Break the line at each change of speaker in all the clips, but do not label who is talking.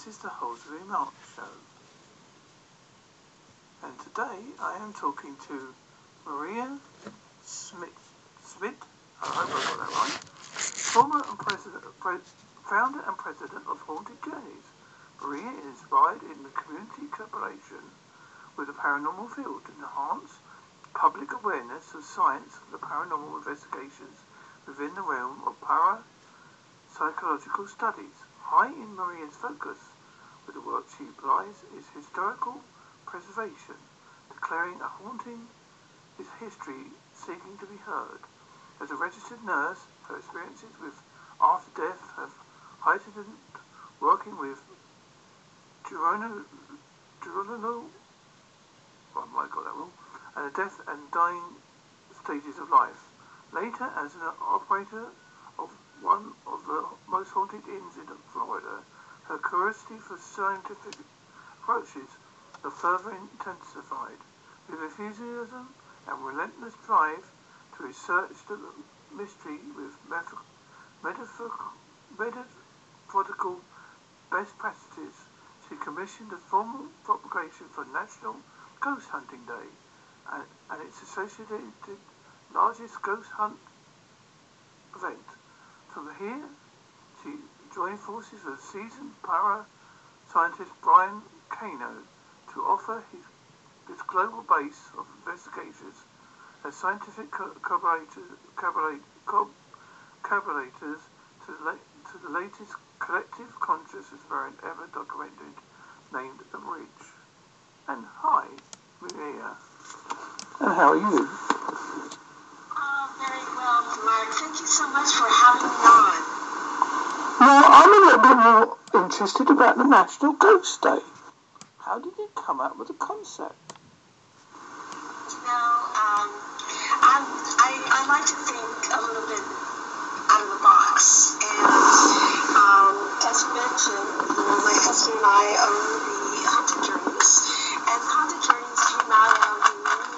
This is the Holsbury Mark Show. And today I am talking to Maria Smith, Smith I hope I got that right, former and president, founder and president of Haunted Journeys. Maria is right in the community collaboration with the paranormal field to enhance public awareness of science of the paranormal investigations within the realm of parapsychological studies. High in Maria's focus with the work she applies is historical preservation, declaring a haunting is history seeking to be heard. As a registered nurse, her experiences with after death have heightened working with Geronimo, oh, might got that wrong, and the death and dying stages of life. Later, as an operator of one of the most haunted inns in Florida, her curiosity for scientific approaches are further intensified. With enthusiasm and relentless drive to research the mystery with methodical best practices, she commissioned a formal propagation for National Ghost Hunting Day and, and its associated largest ghost hunt event. From here, she joined forces with seasoned para scientist Brian Cano to offer his, this global base of investigators as scientific co- collaborators, collaborators to, the, to the latest collective consciousness variant ever documented named The Bridge. And hi, Maria. And how are you?
Uh, very well, Mark. Thank you so much for having me on.
Now, I'm a little bit more interested about the National Ghost Day. How did you come up with the concept?
You know, um, I, I, I like to think a little bit out of the box. And um, as you mentioned, you know, my husband and I own the Haunted Journeys. And Haunted Journeys came out of the need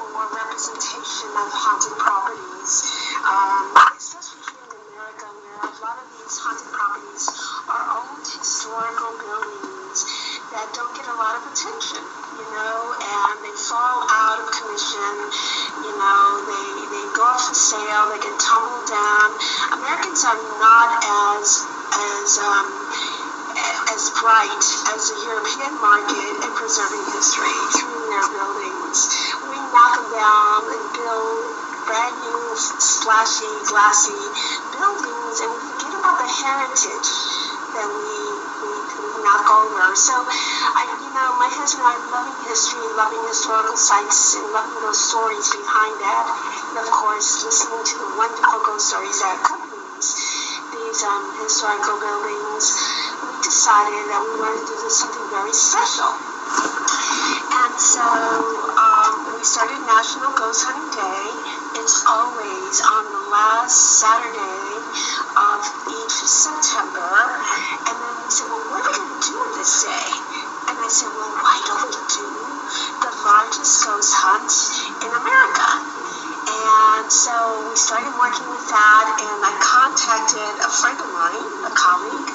for representation of haunted properties um, especially here in America, where a lot of these haunted properties are old historical buildings that don't get a lot of attention, you know, and they fall out of commission, you know, they, they go off for sale, they get tumbled down. Americans are not as, as, um, as bright as the European market in preserving history through their buildings. We knock them down and build brand new, splashy, glassy buildings, and we about the heritage that we, we, we knock over. So, I, you know, my husband and I loving history, loving historical sites, and loving those stories behind that. And of course, listening to the wonderful ghost stories that accompanies these um, historical buildings, we decided that we wanted to do something very special. And so um, we started National Ghost Hunting Day it's always on the last Saturday contacted a friend of mine, a colleague,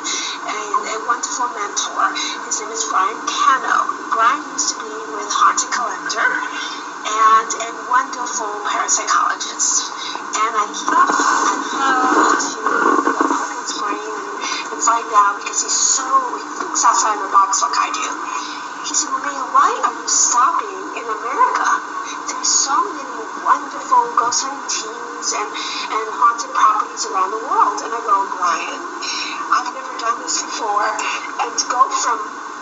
and a wonderful mentor. His name is Brian Cano. Brian used to be with Haunted Collector and a wonderful parapsychologist. And I thought I'd love to pick his brain and, and find out because he's so, he thinks outside the box like I do. He said, Maria, why are you stopping in America? There's so many wonderful ghost hunting teams and, and haunted properties around the world. And I go, Brian, I've never done this before. And to go from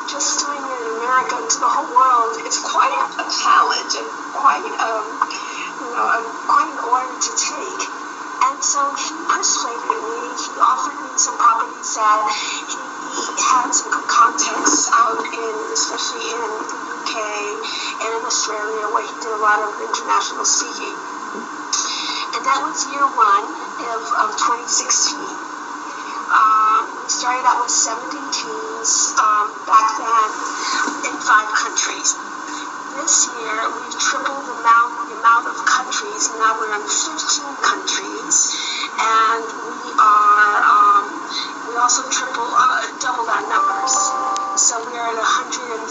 just doing it in America to the whole world it's quite a challenge and quite, um, you know, a, quite an order to take. And so he persuaded me. He offered me some properties that he, he had some good contacts out in, especially in the UK and in Australia, where he did a lot of international speaking that was year one of, of 2016. Um, we started out with 70 teams um, back then in five countries. This year, we've tripled the amount, the amount of countries. Now we're in 15 countries, and we are um, we also triple uh, double our numbers. So we are at 150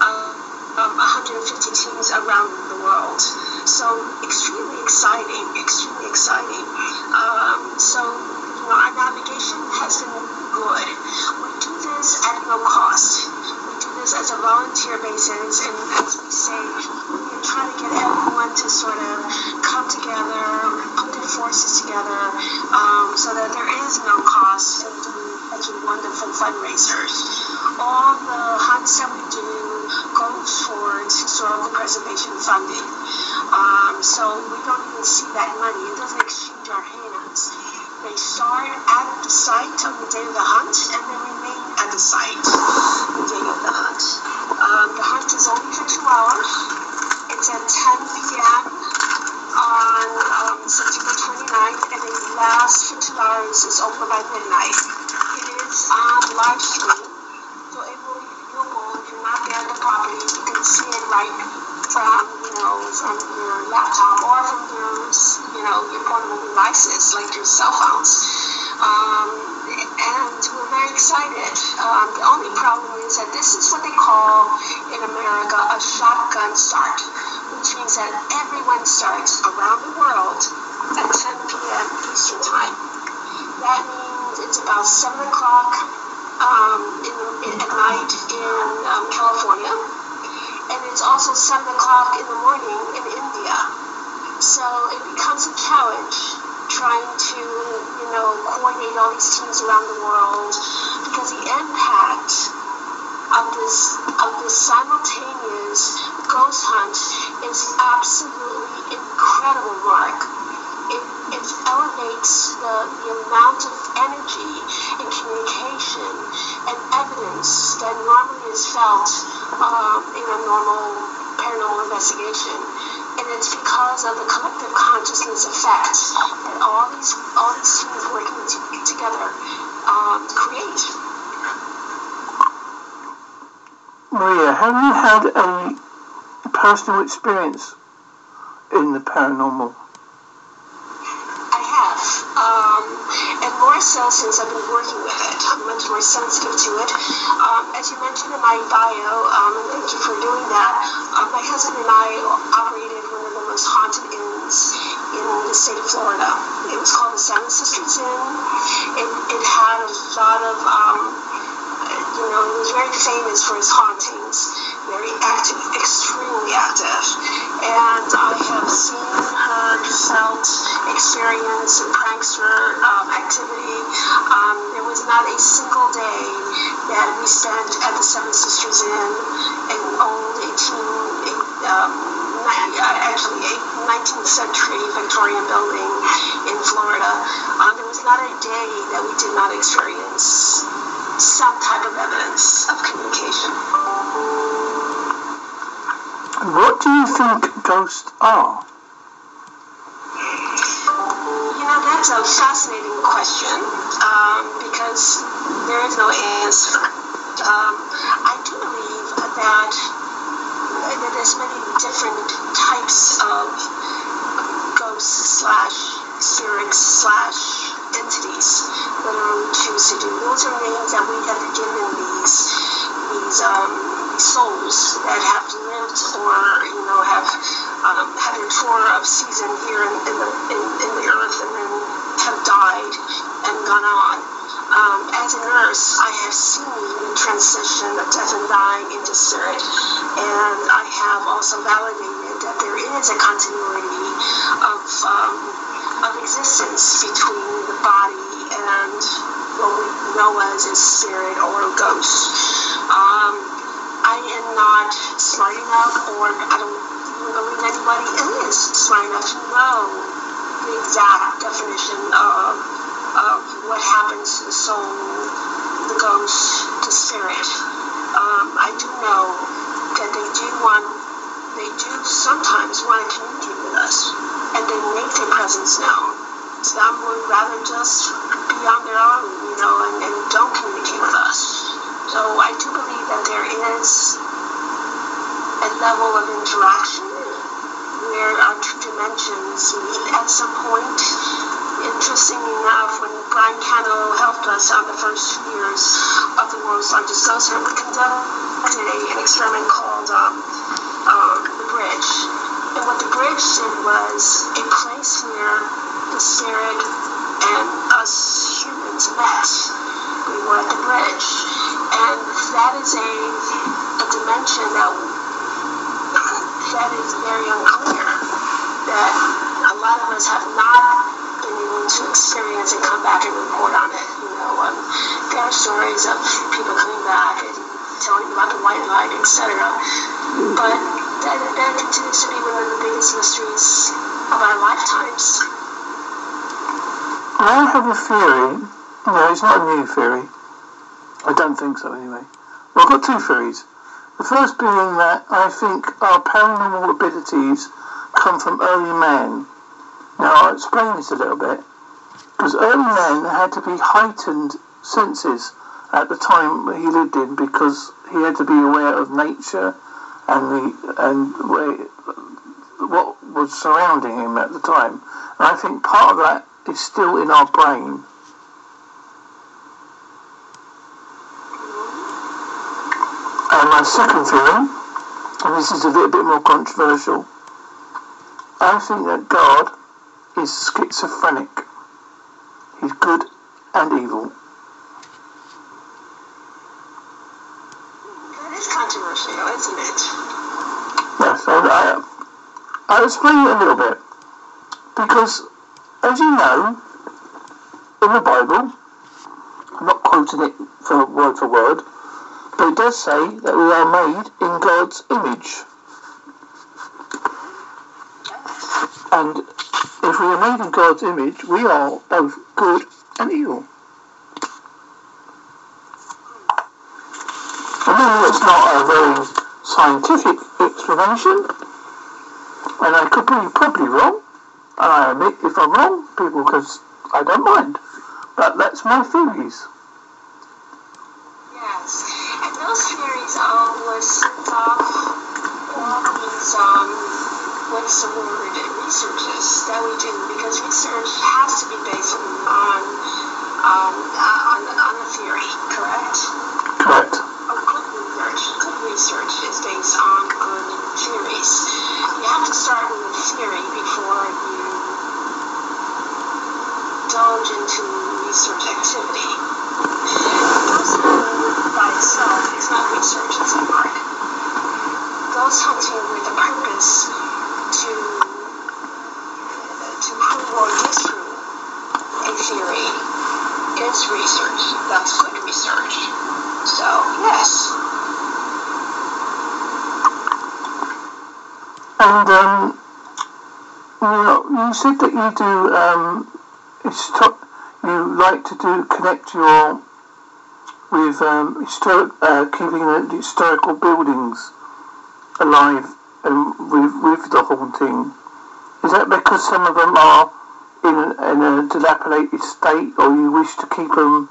uh, um, 150 teams around the world. So extremely exciting, extremely in a normal paranormal investigation. And it's because of the collective consciousness effect that all these all these teams working to, together um, create.
Maria, have you had a personal experience in the paranormal?
Um, and more so since I've been working with it. I'm much more sensitive to it. Um, as you mentioned in my bio, um, and thank you for doing that, um, my husband and I operated one of the most haunted inns in the state of Florida. It was called the Seven Sisters Inn. It, it had a lot of, um, you know, it was very famous for his hauntings, very active, extremely active. And I have seen, heard, felt, experienced prankster um, activity. Um, there was not a single day that we spent at the Seven Sisters Inn, an old 18, um, actually a 19th century Victorian building in Florida. Um, there was not a day that we did not experience some type of evidence of communication.
What do you think ghosts are?
You know, that's a fascinating question um, because there is no answer. Um, I do believe that, that there's many different types of ghosts slash spirits slash entities are choose to do. Those are names that we have given these these um, souls that have lived or you know have um, had their tour of season here in, in the in, in the earth and then have died and gone on. Um, as a nurse, I have seen the transition of death and dying into spirit, and I have also validated that there is a continuity of um, of existence between what we know as a spirit or a ghost. Um, I am not smart enough, or I don't believe anybody is smart enough to know the exact definition of, of what happens to the soul, the ghost, the spirit. Um, I do know that they do want, they do sometimes want to communicate with us, and they make their presence known. Some would rather just be on their own, you know, and, and don't communicate with us. So I do believe that there is a level of interaction where our two dimensions meet at some point. Interestingly enough, when Brian Cano helped us on the first two years of the world's largest hunt, we conducted a, an experiment called um, um, the Bridge. and what the bridge did was a place where spirit and us humans met. We were bridge. And that is a, a dimension that, that is very unclear. That a lot of us have not been able to experience and come back and report on it. You know, um, there are stories of people coming back and telling about the white light, etc. But that, that continues to be one of the biggest mysteries of our lifetimes.
I have a theory. No, it's not a new theory. I don't think so, anyway. Well, I've got two theories. The first being that I think our paranormal abilities come from early man. Now, I'll explain this a little bit. Because early man had to be heightened senses at the time he lived in because he had to be aware of nature and the and where, what was surrounding him at the time. And I think part of that is still in our brain. And my second theory, and this is a little bit more controversial, I think that God is schizophrenic. He's good and evil.
That is controversial, isn't it?
Yes, I, I, I'll explain it a little bit. Because, as you know, in the Bible, I'm not quoting it for word for word, but it does say that we are made in God's image. And if we are made in God's image, we are both good and evil. I know it's not a very scientific explanation, and I could be probably wrong, admit if I'm wrong, people, because I don't mind. But that's my theories.
Yes. And those theories list off all these, um, what's the word, researches that we do, because research has to be based on, um, on, on a theory, correct?
Correct.
Good research, good research is based on good theories. You have to start with a theory before you indulge into research activity. Ghost hunting by itself is not research, it's art. Ghost hunting with a purpose to to prove or disprove a theory is research. That's good research. So yes.
And um, you, know, you said that you do um, you like to do connect your with um, historic uh, keeping the historical buildings alive and with with the haunting. Is that because some of them are in a, in a dilapidated state, or you wish to keep them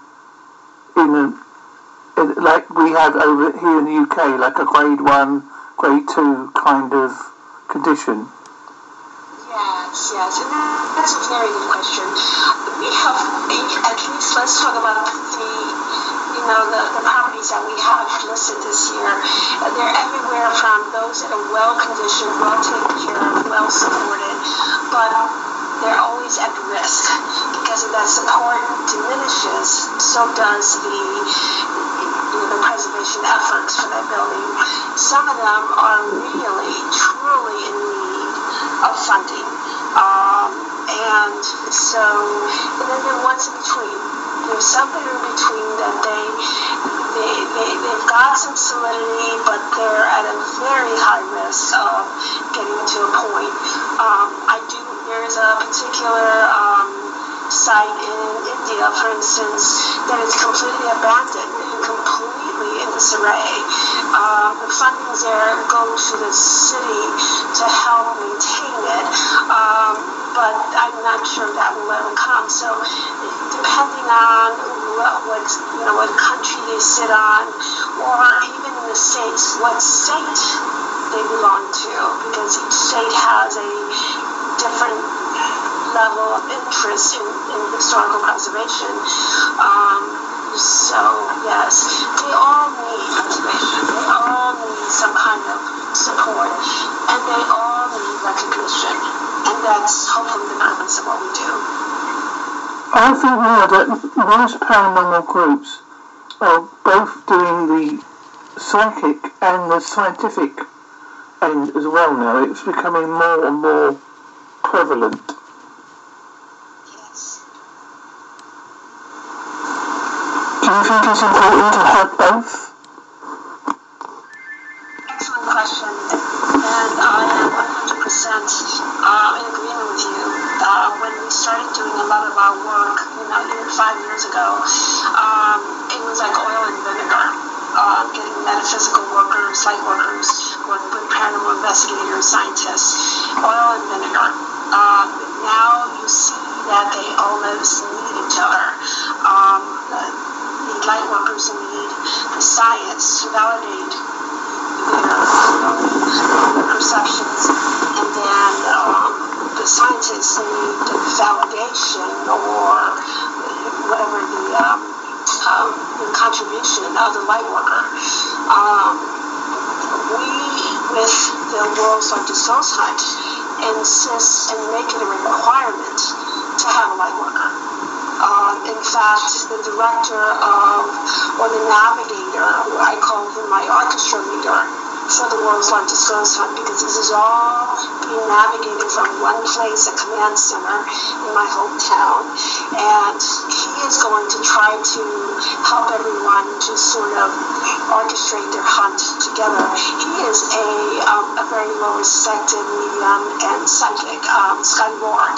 in a in, like we have over here in the UK, like a grade one, grade two kind of condition?
Yes, yes, that's a very good question. We have, at least let's talk about the, you know, the, the properties that we have listed this year. They're everywhere from those that are well conditioned, well taken care of, well supported, but they're always at risk because if that support diminishes, so does the the preservation efforts for that building. Some of them are really, truly in need funding. Um, and so, and then ones in between. There's something in between that they, they, they, they've got some solidity, but they're at a very high risk of getting to a point. Um, I do, there's a particular um, site in India, for instance, that is completely abandoned and completely in disarray. Uh, the fundings there go to the city to help maintain um, but I'm not sure that will ever come. So, depending on what, what you know, what country they sit on, or even in the states, what state they belong to, because each state has a different level of interest in, in historical preservation. Um, so yes, they all need preservation. They all need some kind of support, and they all only recognition, and that's hopefully the purpose of what we do.
I think now that most paranormal groups are both doing the psychic and the scientific end as well now. It's becoming more and more prevalent.
Yes.
Do you think it's important to have both?
Excellent question, and I am 100% uh, in agreement with you. Uh, when we started doing a lot of our work, you know, even five years ago, um, it was like oil and vinegar. Uh, getting metaphysical workers, light workers, with paranormal investigators, scientists, oil and vinegar. Uh, now you see that they almost need each other. Um, the, the light workers need the science to validate their perceptions, and um, the scientists need validation or whatever the, um, um, contribution of the light worker. Um, we, with the World's Largest Souls Hunt, insist and make it a requirement to have a light worker. Um, in fact, the director of, or the navigator, I call him my orchestra leader for the world's largest ghost hunt because this is all being navigated from one place, a command center in my hometown. And he is going to try to help everyone to sort of orchestrate their hunt together. He is a, um, a very well respected medium and psychic, um, Scotty Ward.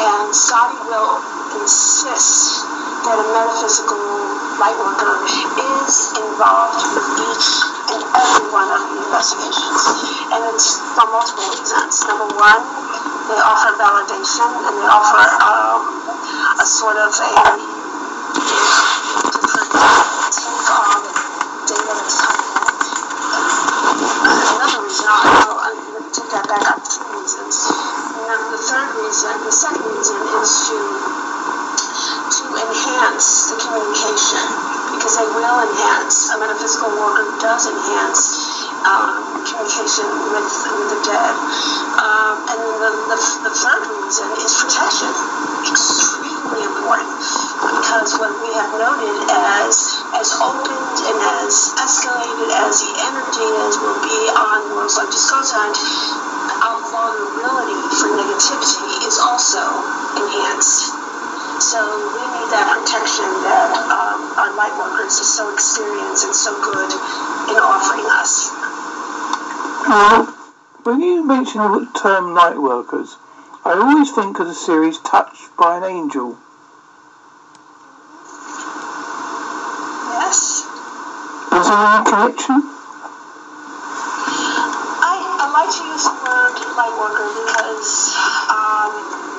And Scotty will insist that a metaphysical worker is involved with each and every one of the investigations. And it's for multiple reasons. Number one, they offer validation and they offer um, a sort of a take on data that's coming in. Another reason, I'll, I'll, take that back up, two reasons. And then the third reason, the second reason is to enhance the communication because they will enhance. A metaphysical worker does enhance um, communication with, the dead. Um, and the, the, the third reason is protection. Extremely important because what we have noted as as opened and as escalated as the energy is will be on worlds like Discosant, our vulnerability for negativity is also enhanced. So we need that protection that um, our light workers are so experienced and so good in offering us.
Well, when you mention the term light workers, I always think of the series Touched by an Angel.
Yes.
Is there any connection?
I, I like to use the word light worker because um,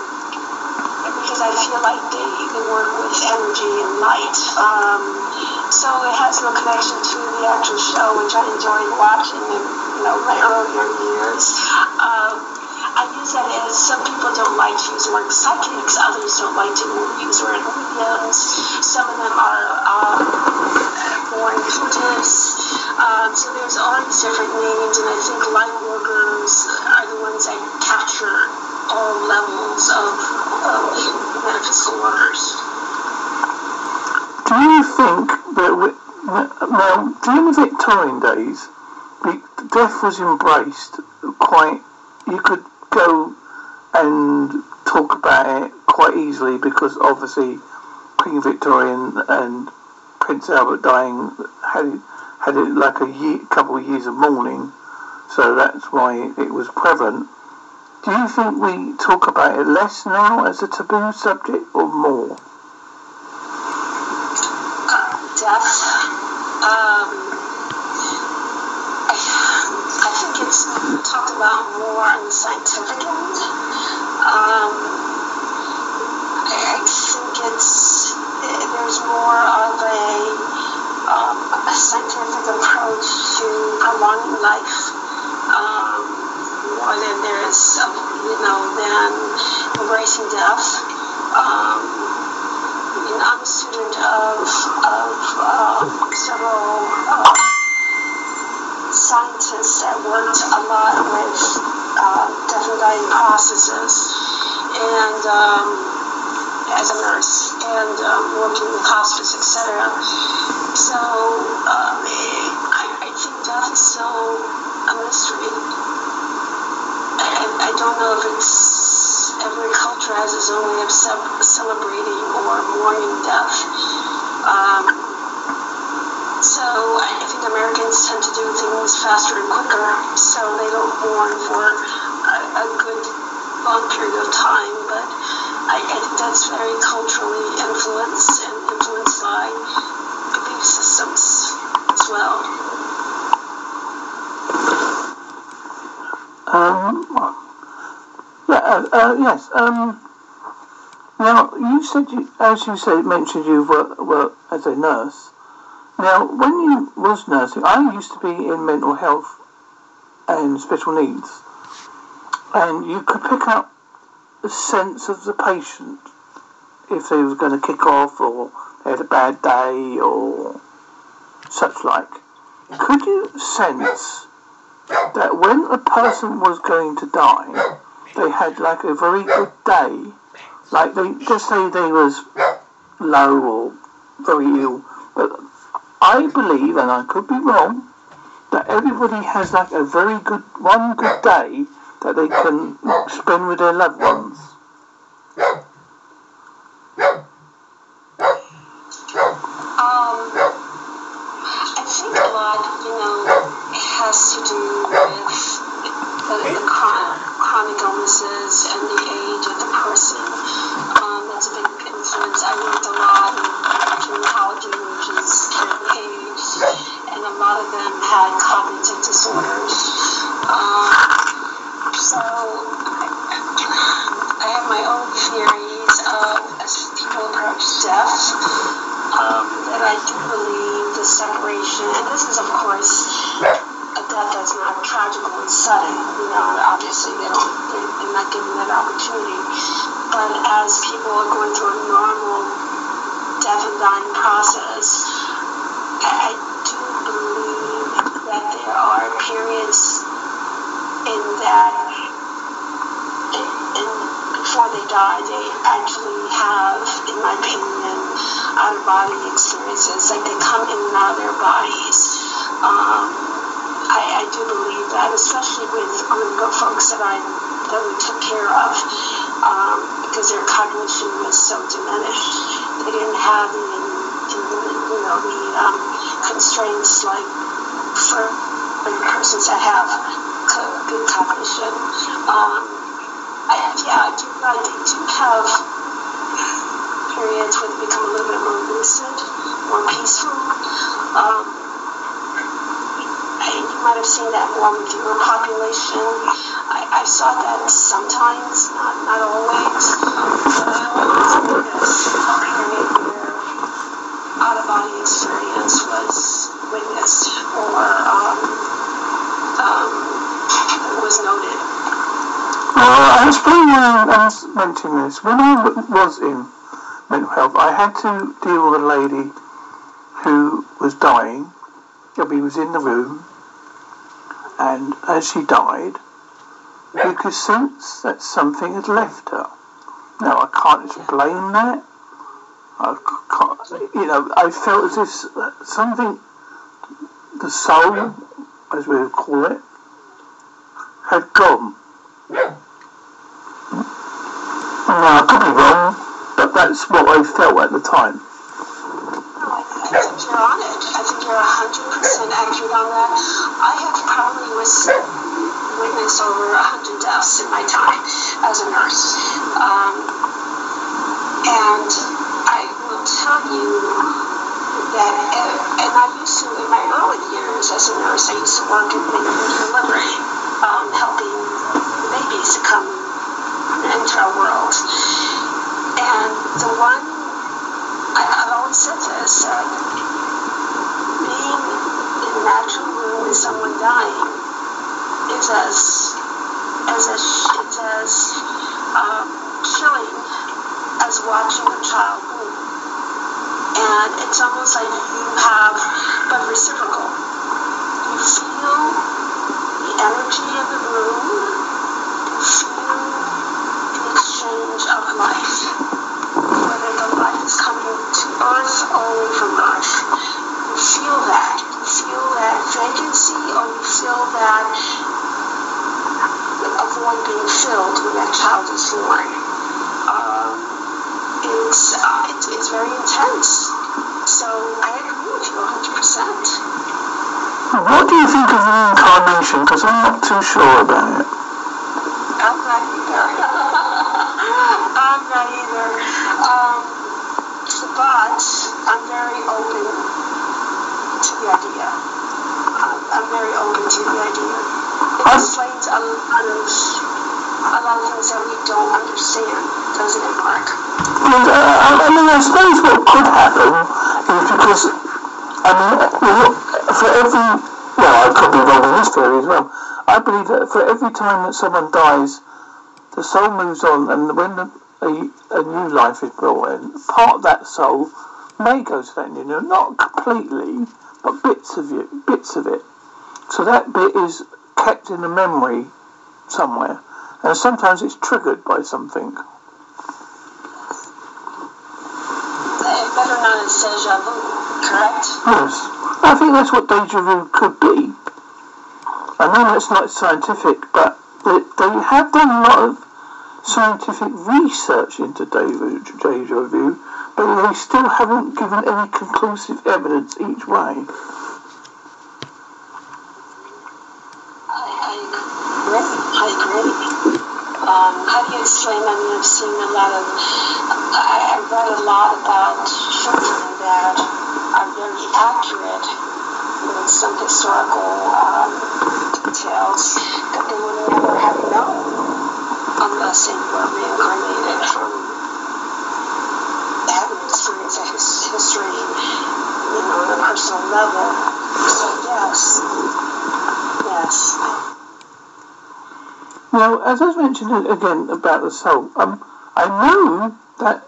because I feel like they, they work with energy and light. Um, so it has no connection to the actual show, which I enjoyed watching in you know my earlier years. Um, I use that as some people don't like to use the word psychics, others don't like to use the word mediums. Some of them are um, more intuitives. Um, so there's all these different names, and I think light workers are the ones that capture all levels of, of metaphysical.
Do you think that now during the Victorian days, death was embraced quite? You could go and talk about it quite easily because obviously Queen Victoria and, and Prince Albert dying had had it like a year, couple of years of mourning, so that's why it was prevalent. Do you think we talk about it less now as a taboo subject or more?
death. Um, I, I think it's talked about more on the scientific end. Um, I, I think it's there's more of a, um, a scientific approach to prolonging life. More than there is, you know, than embracing death. Um, and I'm a student of, of uh, several uh, scientists that worked a lot with uh, death and dying processes, and um, as a nurse, and um, working with hospice, etc. So um, I, I think death is still a mystery. I, don't know if it's every culture has its own way of celebrating or mourning death. Um, so I think Americans tend to do things faster and quicker, so they don't mourn for a, a good long period of time. But I, I think that's very culturally influenced and influenced by belief systems as well.
Um, uh, yes. Um, now, you said, you, as you said, mentioned you work, work as a nurse. Now, when you was nursing, I used to be in mental health and special needs, and you could pick up the sense of the patient if they was going to kick off or they had a bad day or such like. Could you sense that when a person was going to die, they had like a very good day, like they just say they was low or very ill, but I believe, and I could be wrong, that everybody has like a very good one good day that they can spend with their loved ones.
Periods in that, in, before they die, they actually have, in my opinion, out of body experiences. Like they come in and out of their bodies. Um, I, I do believe that, especially with older folks that I that we took care of, um, because their cognition was so diminished. They didn't have the, you know, the um, constraints like for persons that have good cognition. Um, I, yeah, I do, I do have periods where they become a little bit more lucid, more peaceful. Um, and you might have seen that more with your population. I, I saw that sometimes, not, not always, but I always witnessed a out of body experience was witnessed or um, um, was noted.
Well, I was when I was mentioning this. When I was in mental health, I had to deal with a lady who was dying. He was in the room, and as she died, you could sense that something had left her. Now I can't explain that. I can't, you know, I felt as if something, the soul, as we would call it, had gone. Now, I could be wrong, but that's what I felt at the time.
I think you're on it. I think you're 100% accurate on that. I have probably witnessed over 100 deaths in my time as a nurse. Um, and I will tell you that, and I used to, in my early years as a nurse, I used to work in the delivery, helping babies come into our world. And the one I, have always said this, that being in a natural room with someone dying is as, as, a, it's as um, chilling as watching a child bloom. And it's almost like you have, but reciprocal. You feel the energy in the room, feel in exchange of life, whether the life is coming to earth away from earth. You feel that. You feel that vacancy or you feel that a void being filled when that child is born. Um, it's, uh, it's, it's very intense. So I agree with you 100%.
What do you think of reincarnation? Because I'm not too sure about it.
I'm not either. I'm not either. Um, but I'm very open to the idea. I'm, very open to the idea. It explains a lot of a lot of things that we don't understand, doesn't it, Mark?
And, uh, I mean, I suppose what could happen is because, I mean, for every, well, I could be wrong in this theory as well. I believe that for every time that someone dies, the soul moves on, and when the, a, a new life is brought in, part of that soul may go to that new, not completely, but bits of it, bits of it. So that bit is kept in the memory somewhere, and sometimes it's triggered by something.
Better known as deja vu, correct?
Yes, I think that's what deja vu could be. I know that's not scientific, but they, have done a lot of scientific research into deja, vu, but they still haven't given any conclusive evidence each way.
Um, how do you explain? I mean, I've seen a lot of, I, I read a lot about children that are very accurate with some historical um, details that they would never have known unless they were reincarnated from having experienced his, history, you know, on a personal level. So yes, yes.
Now, as I mentioned again about the soul, um, I know that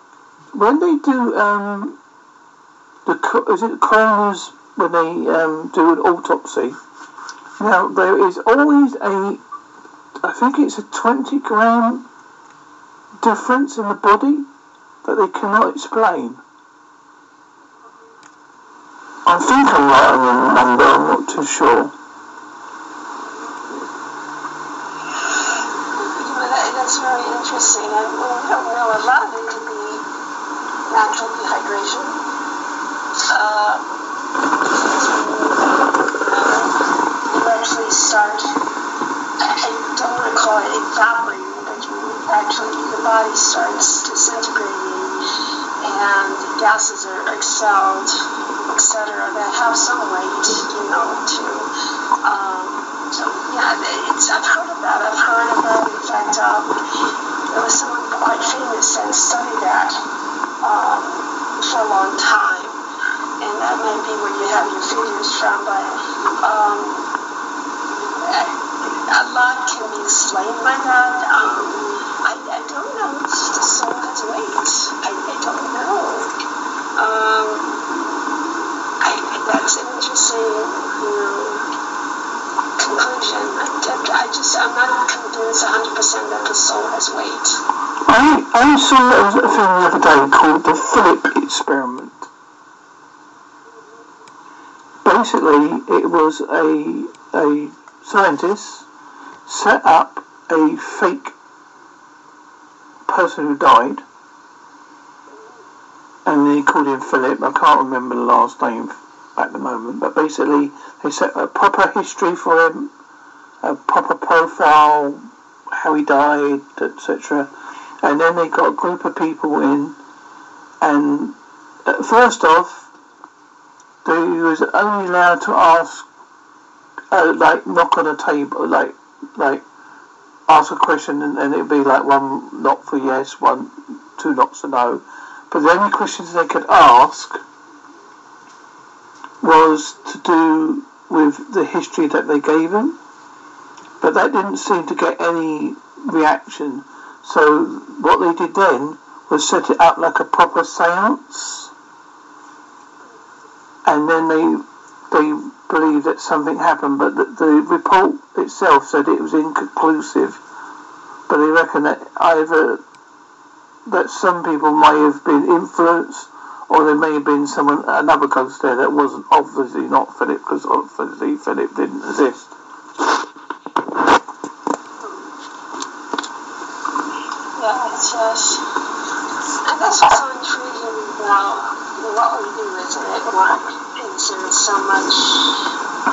when they do um, the is it coroners when they um, do an autopsy. Now there is always a, I think it's a twenty gram difference in the body that they cannot explain. I think I'm right on the number. I'm not too sure.
that's very interesting. We don't know a lot of it could be natural dehydration. Uh, you actually start, I don't want to call it evaporating, but actually, the body starts disintegrating and gases are expelled, etc., that have some weight, you know, to, um, so yeah, it's, I've heard of that. I've heard about, in fact, um, there was someone quite famous that studied that um, for a long time, and that might be where you have your figures from. But um, a lot can be explained by that. Um, I, I don't know if the soul has weight. I, I don't know. Um, I, that's an interesting, you know conclusion. I, I just, I'm not convinced 100% that the soul has weight.
I, I saw a film the other day called the Philip experiment. Basically, it was a, a scientist set up a fake person who died, and they called him Philip. I can't remember the last name at the moment, but basically they set a proper history for him, a proper profile, how he died, etc. And then they got a group of people in, and first off, they was only allowed to ask, uh, like knock on a table, like like ask a question, and, and it'd be like one knock for yes, one two knocks for no. But the only questions they could ask was to do with the history that they gave him, but that didn't seem to get any reaction. So what they did then was set it up like a proper séance, and then they they believed that something happened, but the, the report itself said it was inconclusive but they reckon that either that some people may have been influenced or there may have been someone another ghost there that wasn't obviously not Philip because obviously Philip didn't exist.
Yes, yes. And that's what's so intriguing what we do, isn't it? What is there so much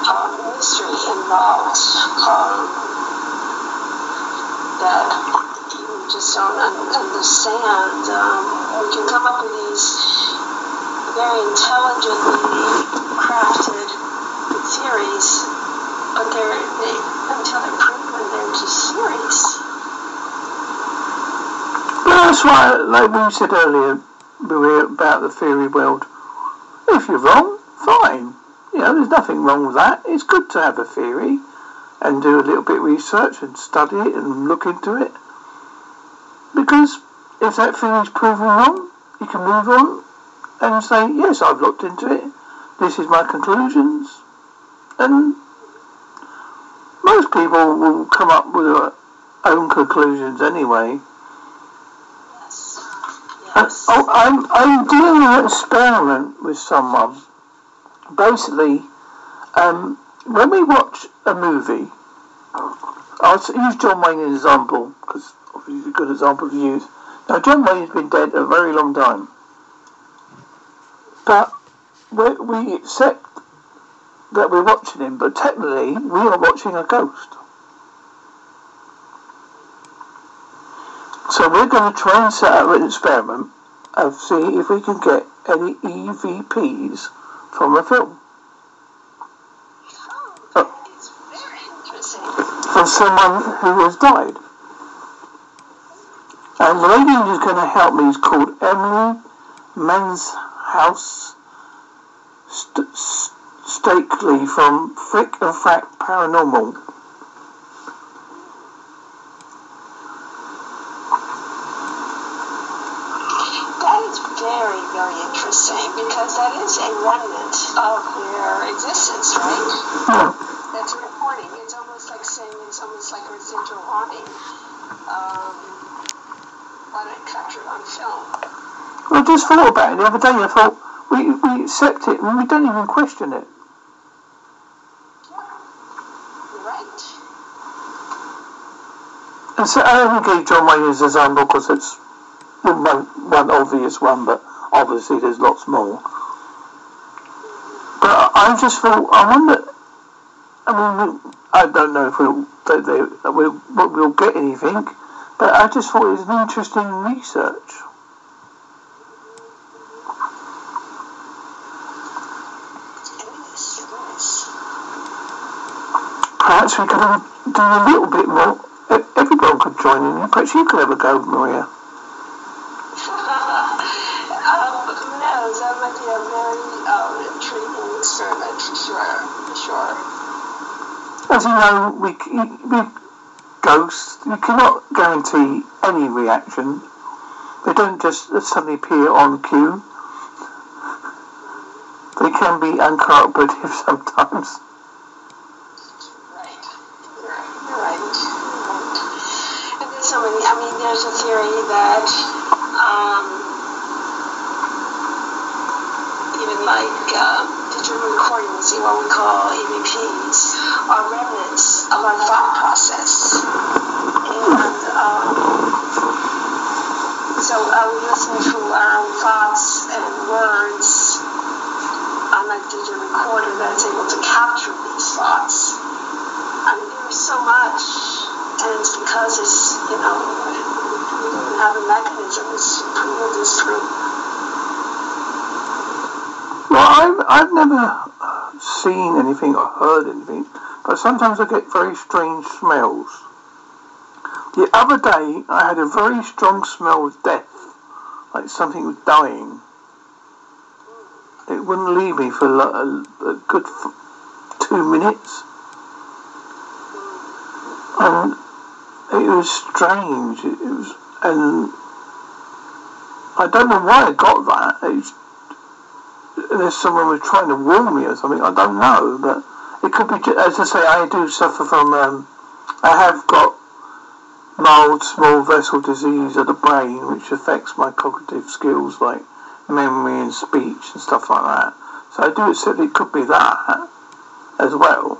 um, mystery involved um, that you just don't understand. Um, we can come up with these very intelligently crafted theories, but they're they, until they're proven, they're just theories.
That's why, like we said earlier, about the theory world. If you're wrong, fine. You know, there's nothing wrong with that. It's good to have a theory and do a little bit of research and study it and look into it. Because if that theory's proven wrong, you can move on and say, yes, I've looked into it. This is my conclusions. And most people will come up with their own conclusions anyway. Oh, I'm, I'm doing an experiment with someone. Basically, um, when we watch a movie, I'll use John Wayne as an example because obviously a good example to use. Now, John Wayne's been dead a very long time, but we, we accept that we're watching him, but technically we are watching a ghost. So we're going to try and set up an experiment of see if we can get any EVPs from a film.
Oh, oh. interesting.
from someone who has died. And the lady who's going to help me is called Emily Manshouse St- Stakely from Frick and Frack Paranormal.
That is very, interesting because that is a remnant of their existence, right? That's a recording. It's almost like saying it's almost like a residual haunting. Um, what I captured on film.
I just thought about it the other day. I thought we, we accept it and we don't even question it.
Right.
And so I only gave John Wayne as an example because it's one, one obvious one, but obviously there's lots more. But I just thought, I wonder, I mean, I don't know if we'll, they, they, we'll, we'll get anything, but I just thought it was an interesting research. Perhaps we could do a little bit more. Everyone could join in. Perhaps you could have a go, Maria.
Very um, intriguing experiment for sure. For sure.
As you know, we, with ghosts, you cannot guarantee any reaction. They don't just suddenly appear on cue. They can be uncooperative sometimes.
So many. I mean, there's a theory that um, even like digital recordings, what we call EVPs, are remnants of our thought process. And um, so uh, we listen to our own thoughts and words on a digital recorder that's able to capture these thoughts. I mean, there's so much, and it's because it's, you know, we don't have a mechanism, it's prove this disprove.
Well, I've, I've never uh, seen anything or heard anything, but sometimes I get very strange smells. The other day, I had a very strong smell of death, like something was dying. It wouldn't leave me for a, a good two minutes. And it was strange. It, it was, and I don't know why I got that. It's, unless someone was trying to warn me or something. I don't know, but it could be. As I say, I do suffer from. Um, I have got mild small vessel disease of the brain which affects my cognitive skills like memory and speech and stuff like that. So I do accept it could be that as well.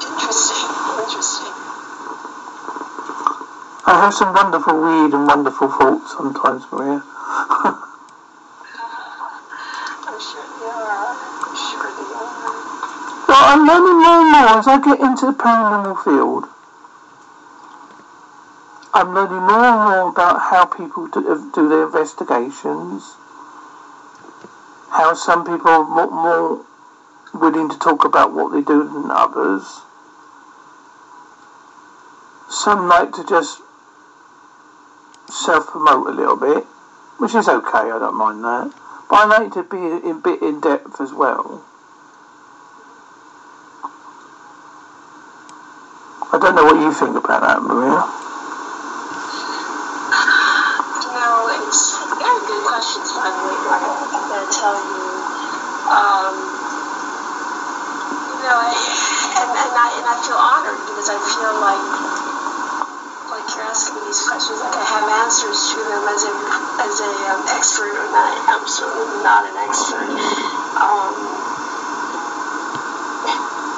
Interesting. Interesting.
I have some wonderful weed and wonderful thoughts sometimes, Maria.
I'm sure they are. I'm sure they are.
Well, I'm learning more and more as I get into the paranormal field. I'm learning more and more about how people do, uh, do their investigations, how some people are more, more willing to talk about what they do than others. Some like to just self-promote a little bit, which is okay, I don't mind that. But I like to be a, bit in depth as well. I don't know what you think about that, Maria.
Know, it's very good questions, by the way. I'm to tell you. Um, you know, I, and, and, I, and I feel honored because I feel like you're asking me these questions, like I have answers to them as a as a um, expert, and I absolutely not an expert. Um,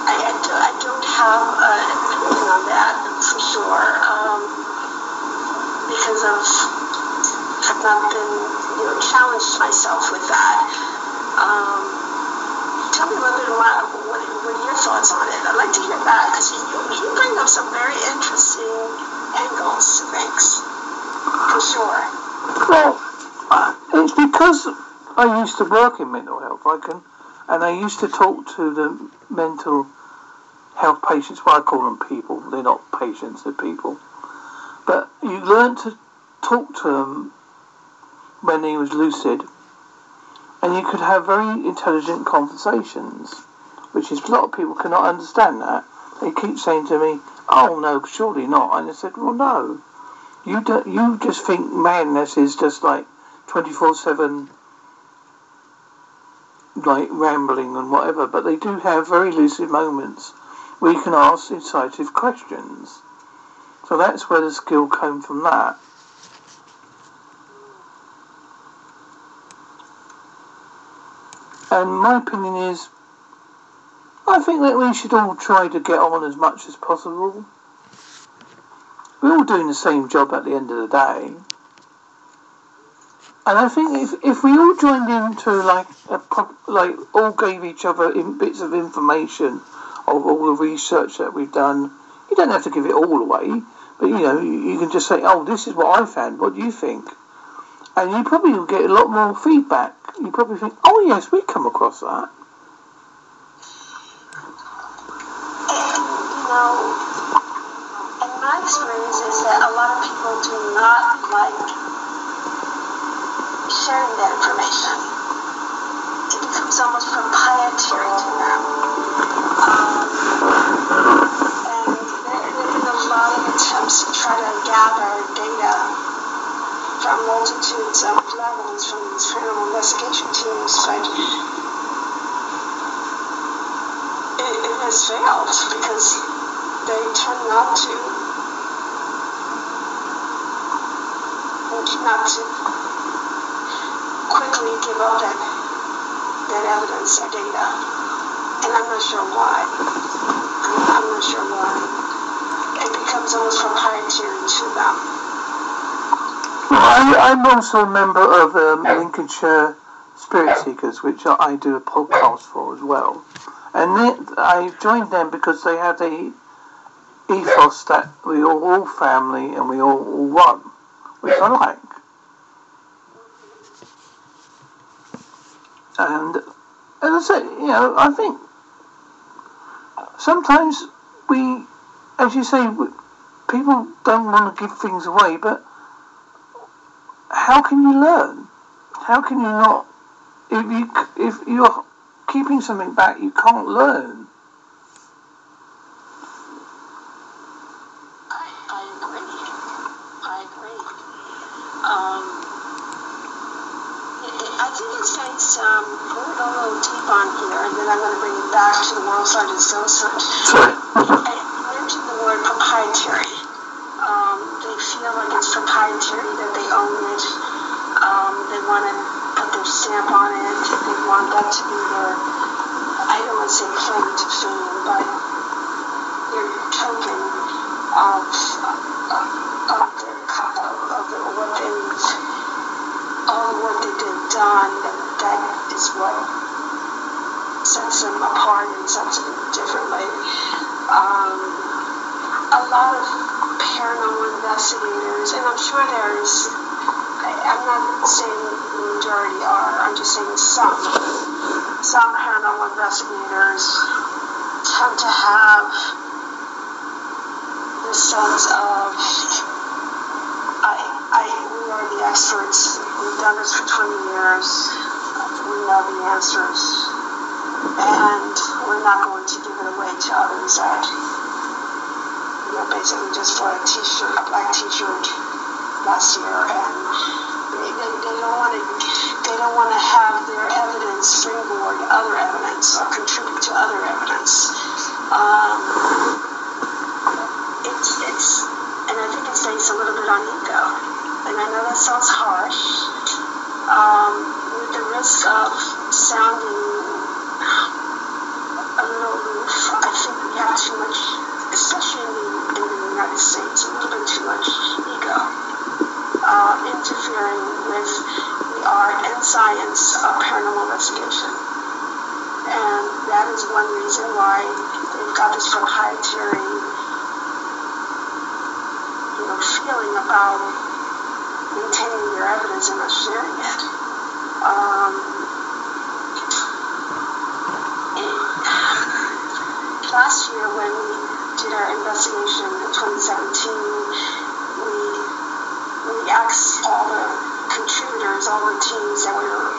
I, I, I don't have an opinion on that for sure um, because have not been you know challenged myself with that. Um, tell me a little bit about what, what are your thoughts on it? I'd like to hear that because you, you bring up some very interesting angles to things, for sure.
Well, uh, it's because I used to work in mental health. I can, and I used to talk to the mental health patients. Well, I call them people. They're not patients. They're people. But you learn to talk to them when he was lucid, and you could have very intelligent conversations, which is a lot of people cannot understand that. They keep saying to me, "Oh no, surely not," and I said, "Well, no." You do, you just think madness is just like twenty four seven, like rambling and whatever. But they do have very lucid moments where you can ask incisive questions. So that's where the skill came from. That. And my opinion is, I think that we should all try to get on as much as possible. We're all doing the same job at the end of the day. And I think if, if we all joined into like a like all gave each other in bits of information of all the research that we've done, you don't have to give it all away, but you know you, you can just say, "Oh, this is what I found. What do you think?" And you probably will get a lot more feedback. You probably think, "Oh yes, we come across that."
And, you know, and my experience is that a lot of people do not like sharing that information. It becomes almost proprietary to them. Um, and there, have been a lot of attempts to try to gather data from multitudes of levels from these criminal investigation teams, but it, it has failed because they tend not to not to quickly give out that that evidence or data, and I'm not sure why. I'm, I'm not sure why. It becomes almost proprietary to them.
I, I'm also a member of um, Lincolnshire Spirit Seekers, which I, I do a podcast for as well. And they, I joined them because they had a ethos that we are all family and we all, all one, which I like. And as I say, you know, I think sometimes we, as you say, we, people don't want to give things away, but how can you learn? How can you not? If you if you're keeping something back, you can't learn.
I, I agree. I agree. Um, I think it's nice, um, we're going to go a little deep on here, and then I'm going to bring it back to the World Sergeant Docent.
Sorry.
I mentioned the word proprietary. Um, they feel like it's proprietary, that they own it. Um, they want to put their stamp on it. They want that to be their, I don't want to say claim to fame, but their token of, of their, co- of, of the, what they've, they've done, that, that is what sets them apart and sets them differently. Um, a lot of paranormal investigators, and I'm sure there's, I, I'm not saying the majority are, I'm just saying some, some paranormal investigators tend to have the sense of, I, I, we are the experts, we've done this for 20 years, we know the answers, and we're not going to give it away to others that you know, basically just for a t-shirt, a black t-shirt last year, and they, they, they don't want to, they don't want to have their evidence springboard other evidence or contribute to other evidence. Um, it's, it's, and I think it's based a little bit on ego, and I know that sounds harsh, of sounding a little aloof. I think we have too much, especially in the, United States, a little bit too much ego uh, interfering with the art and science of paranormal investigation. And that is one reason why they've got this proprietary, you know, feeling about maintaining their evidence and not sharing it. Um, last year when we did our investigation in 2017, we we asked all the contributors, all the teams that we were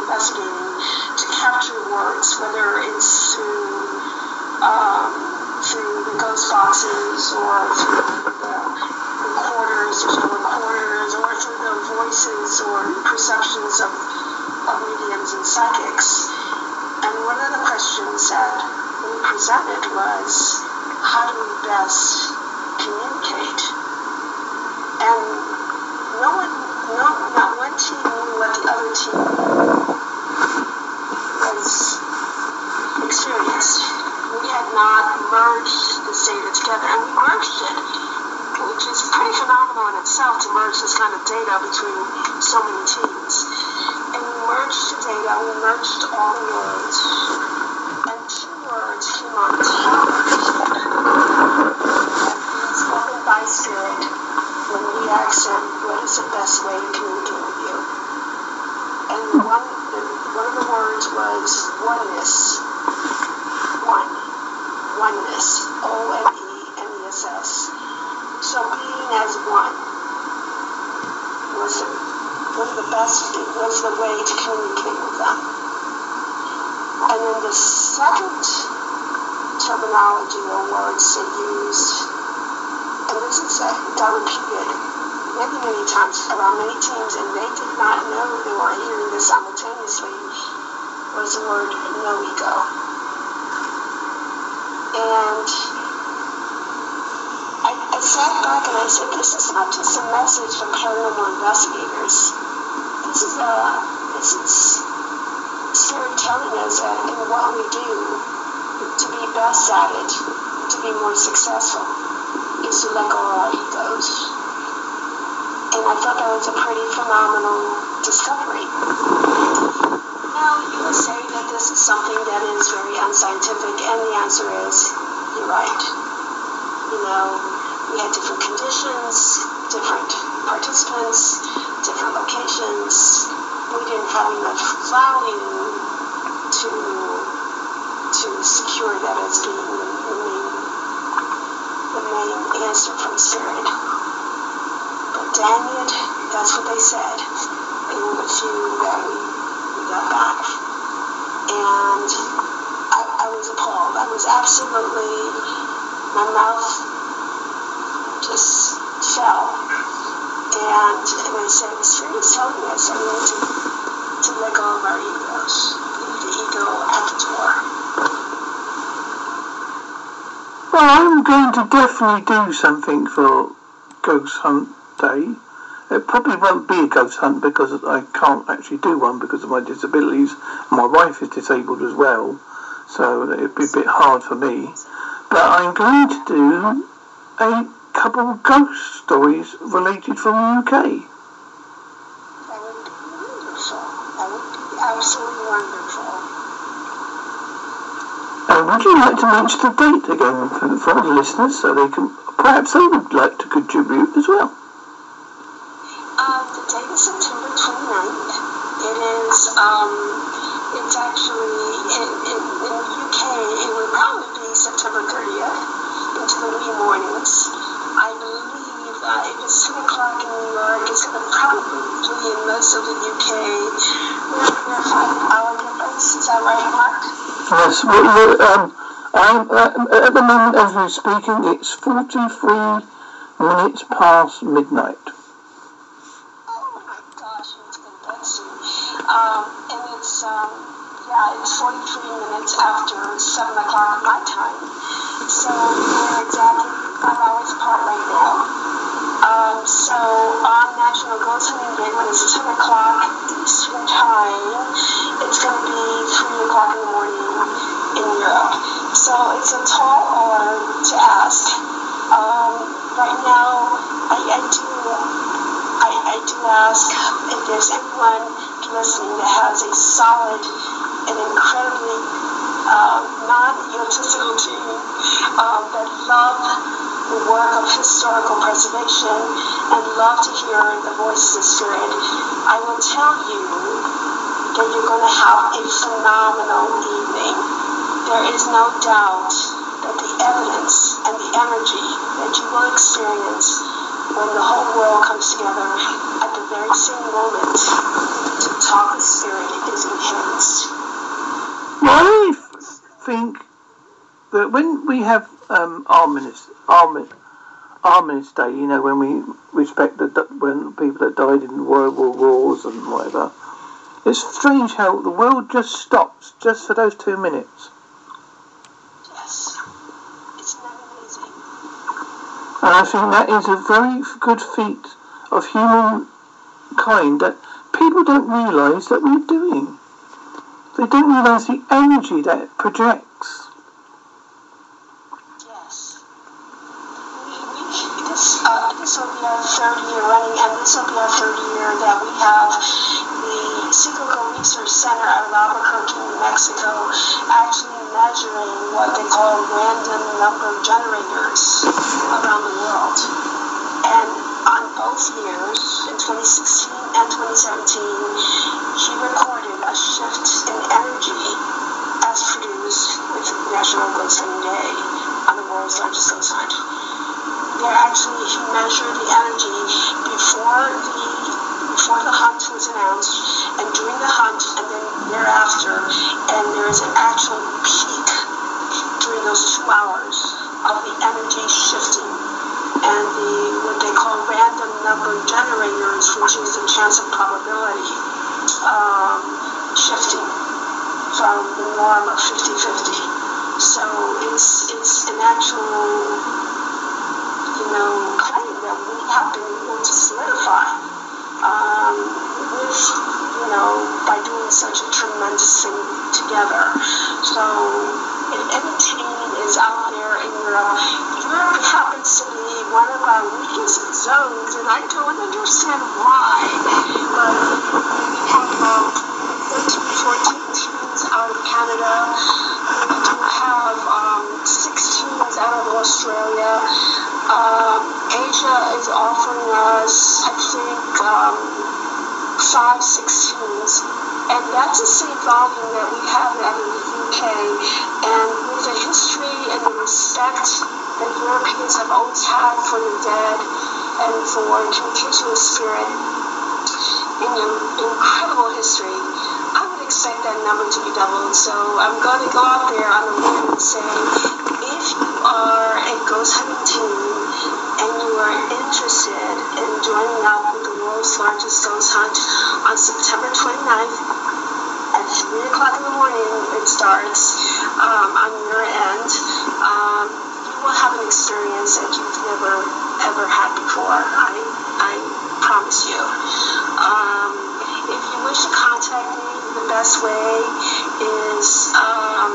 investigating, to capture words, whether it's through um, through the ghost boxes or through the recorders, digital recorders, or through the voices or perceptions of, of mediums and psychics. And one of the questions that presented was, how do we best communicate? And no one, no, not one team knew what the other team was experienced. We had not merged this data together, and we merged it, which is pretty phenomenal in itself to merge this kind of data between so many teams. And we merged the data, we merged all the words, and two words came on top spoken by spirit when we asked him what is the best way to communicate with you. And one, the, one of the words was oneness. One. Oneness. O-N-E-N-E-S-S. So being as one was one of the best, was the way to communicate with them. And then the second terminology or words they used and this is a, got repeated many, many times around many teams, and they did not know they were hearing this simultaneously, was the word no ego. And I, I sat back and I said, this is not just a message from paranormal investigators. This is a, this is spirit telling us that in what we do, to be best at it, to be more successful is to let go of our egos. And I thought that was a pretty phenomenal discovery. Now, you would say that this is something that is very unscientific, and the answer is you're right. You know, we had different conditions, different participants, different locations. We didn't have enough value to to secure that as being the main the main answer from spirit. But dang it, that's what they said in the few that we, we got back. And I, I was appalled. I was absolutely, my mouth just fell. And when I said, the spirit is telling I mean, to, to to let go of our egos, leave the ego at the door.
Well, I'm going to definitely do something for Ghost Hunt Day. It probably won't be a ghost hunt because I can't actually do one because of my disabilities. My wife is disabled as well, so it'd be a bit hard for me. But I'm going to do a couple of ghost stories related from the UK.
Would uh, be wonderful. Would be absolutely wonderful.
And would you like to mention the date again for, for the listeners so they can, perhaps they would like to contribute as well?
Uh, the date is September 29th. It is, um, it's actually, in, the UK, it would probably be September 30th into the wee mornings. I believe uh, if it's 10 o'clock in New York, it's going to probably be in most of the UK. We're, five difference. Is that right, Mark?
Yes, well, um, I'm, uh, at the moment as we're speaking, it's 43 minutes past midnight.
Oh my gosh, it's been Betsy. Um, and it's, um, yeah, it's 43 minutes after 7 o'clock my time. So we're exactly five hours apart right now. Um, so on National Ghost Hunting Day, when it's 10 o'clock Eastern Time, it's going to be 3 o'clock in the morning in Europe. So it's a tall order to ask. Um, right now, I, I do I, I do ask if there's anyone listening that has a solid and incredibly uh, non-egotistical team um, that love the work of historical preservation and love to hear the voices of spirit. I will tell you that you're going to have a phenomenal evening. There is no doubt that the evidence and the energy that you will experience when the whole world comes together at the very same moment to talk with spirit is enhanced.
Well, I think that when we have um, Armistice, Armi- Armistice Day, you know, when we respect the when people that died in World War Wars and whatever, it's strange how the world just stops just for those two minutes.
Yes. Isn't that amazing?
And I think that is a very good feat of humankind that people don't realise that we're doing. They don't realise the energy that it projects.
Yes. This, uh, this will be our third year running, and this will be our third year that we have Cyclical Research Center out of Albuquerque, New Mexico, actually measuring what they call random number generators around the world. And on both years, in 2016 and 2017, he recorded a shift in energy as produced with National Hunting Day on the world's largest hunt. They actually measured the energy before the before the hunt was announced and during the hunt and then thereafter and there is an actual peak during those two hours of the energy shifting and the what they call random number generators, which is the chance of probability um, shifting from the norm of 50-50. So it's it's an actual you know claim that we have been able to solidify um, with you know by doing such a tremendous thing together. So team is out there in Europe, Europe happens to be one of our weakest zones, and I don't understand why. But we have um, 13, 14 teams out of Canada. We do have um, 6 teams out of Australia. Um, Asia is offering us, I think, um, five, six. And that's the same volume that we have out of the UK. And with the history and the respect that Europeans have always had for the dead and for with spirit in your incredible history, I would expect that number to be doubled. So I'm going to go out there on the limb and say, if you are a ghost hunting team and you are interested in joining up with the world's largest ghost hunt on September 29th at 3 o'clock in the morning. It starts um, on your end. Um, you will have an experience that you've never ever had before. I, I promise you. Um, if you wish to contact me, the best way is um,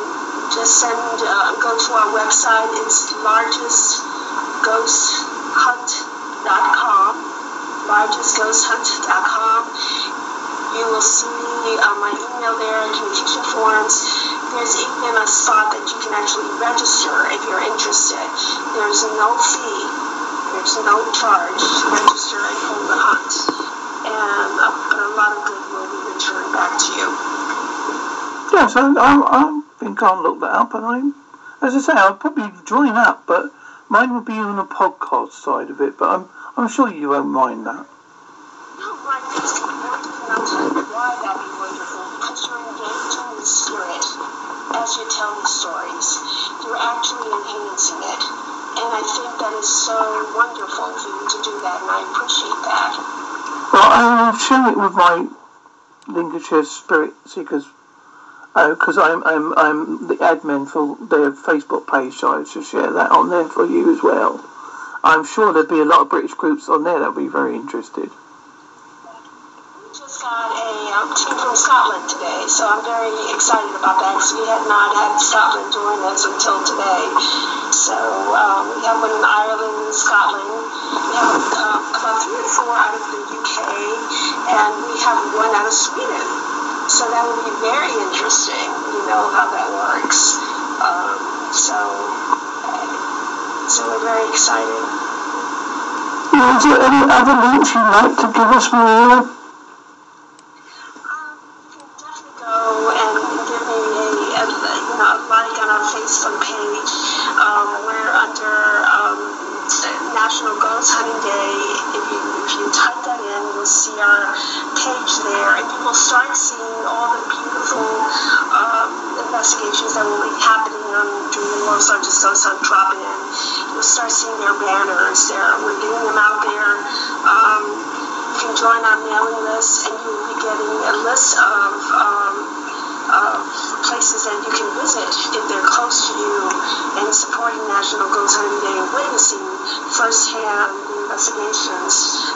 just send, uh, go to our website. It's largestghosthunt.com. Largestghosthunt.com. You will see uh, my email there, communication forms. There's even a spot that you can actually register if you're interested. There's no fee. There's no charge to register and hold the hunt. And a, a lot of good will be returned back to you.
Yes, I, I, I think I'll look that up, and I, as I say, I'll probably join up, but mine will be on the podcast side of it. But I'm, I'm sure you won't mind that.
No, right, that's good. And I'll tell you why that'd be wonderful. Because you're engaging the spirit as you tell these stories. You're actually enhancing it. And I think that is so wonderful for you to do that, and I appreciate that.
Well, I'll share it with my Lincolnshire Spirit Seekers because I'm, I'm, I'm the admin for their Facebook page, so I should share that on there for you as well. I'm sure there'd be a lot of British groups on there that would be very interested.
We just got a um, team from Scotland today, so I'm very excited about that because we had not had Scotland join us until today. So um, we have one in Ireland, Scotland. We have uh, about three or four out of the UK, and we have one out of Sweden. So that will be very interesting, you know, how that works. Um, so, so we're very excited.
Is there any other links you'd like to give us, Maria?
Um, you can definitely go and give me a, a you know a like on our Facebook page. The World's Largest Ghost Hunt drop in. You'll start seeing their banners. We're getting them out there. Um, you can join our mailing list and you will be getting a list of, um, of places that you can visit if they're close to you and supporting National Ghost Hunting Day and witnessing firsthand the investigations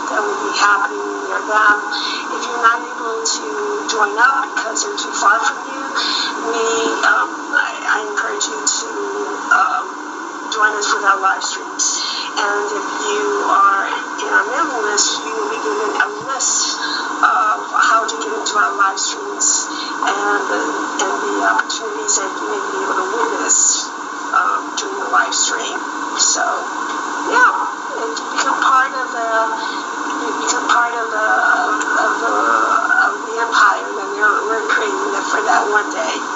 that will be happening near them. If you're not able to join up because they're too far from you, we um, I, encourage you to um, join us with our live streams. And if you are in our mailing list, you will be given a list of how to get into our live streams and the, and the opportunities that you may be able to witness um, during the live stream. So, yeah, you become part of the become part of the of the of the empire, then we're, creating for that one day.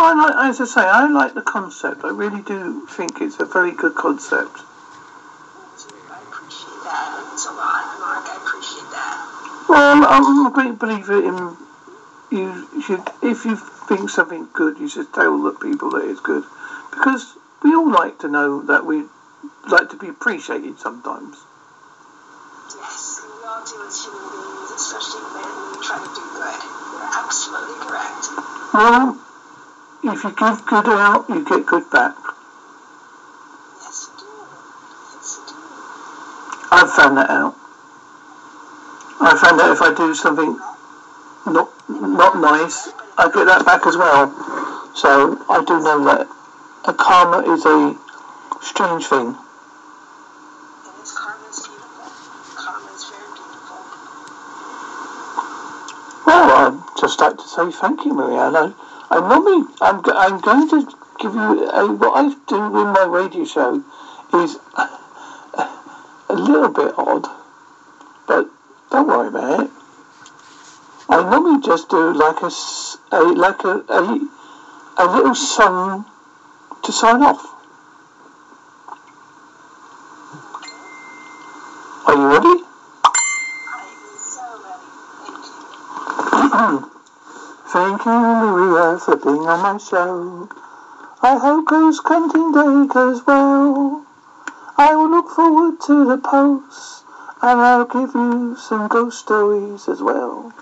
I like, as I say, I like the concept. I really do think it's a very good concept.
I appreciate that. It a lot, Mark. I appreciate that.
Well, I'm a great believer in you should, if you think something good, you should tell the people that it's good, because we all like to know that we like to be appreciated sometimes.
Yes, we all do as human beings, especially when we try to do good. You're absolutely correct.
Well, if you give good out, you get good back.
Yes, you do. Yes, you do.
I've found that out. I found out if I do something not not nice, I get that back as well. So I do know that a karma is a strange thing.
And this karma's beautiful. Karma's very beautiful.
Well, I'd just like to say thank you, I'm normally, I'm, I'm going to give you a, what I do in my radio show is a little bit odd, but don't worry about it. I normally just do like a, a like a, a, a little song to sign off. Are you ready?
I'm so ready. Thank you.
For being on my show. I hope Ghost Hunting Day goes well. I will look forward to the posts and I'll give you some ghost stories as well.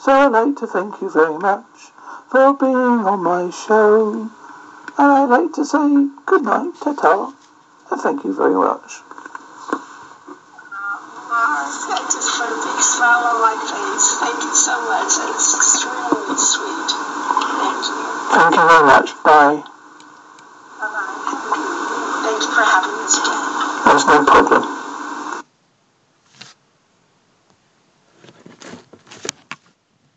So I'd like to thank you very much for being on my show. And I'd like to say good night, ta-ta, and thank you very much.
Uh, I just put a big smile on my face. Thank you so much. Sweet. Thank you.
Thank you very much. Bye.
Bye-bye. Thank you for having us again.
There's no problem.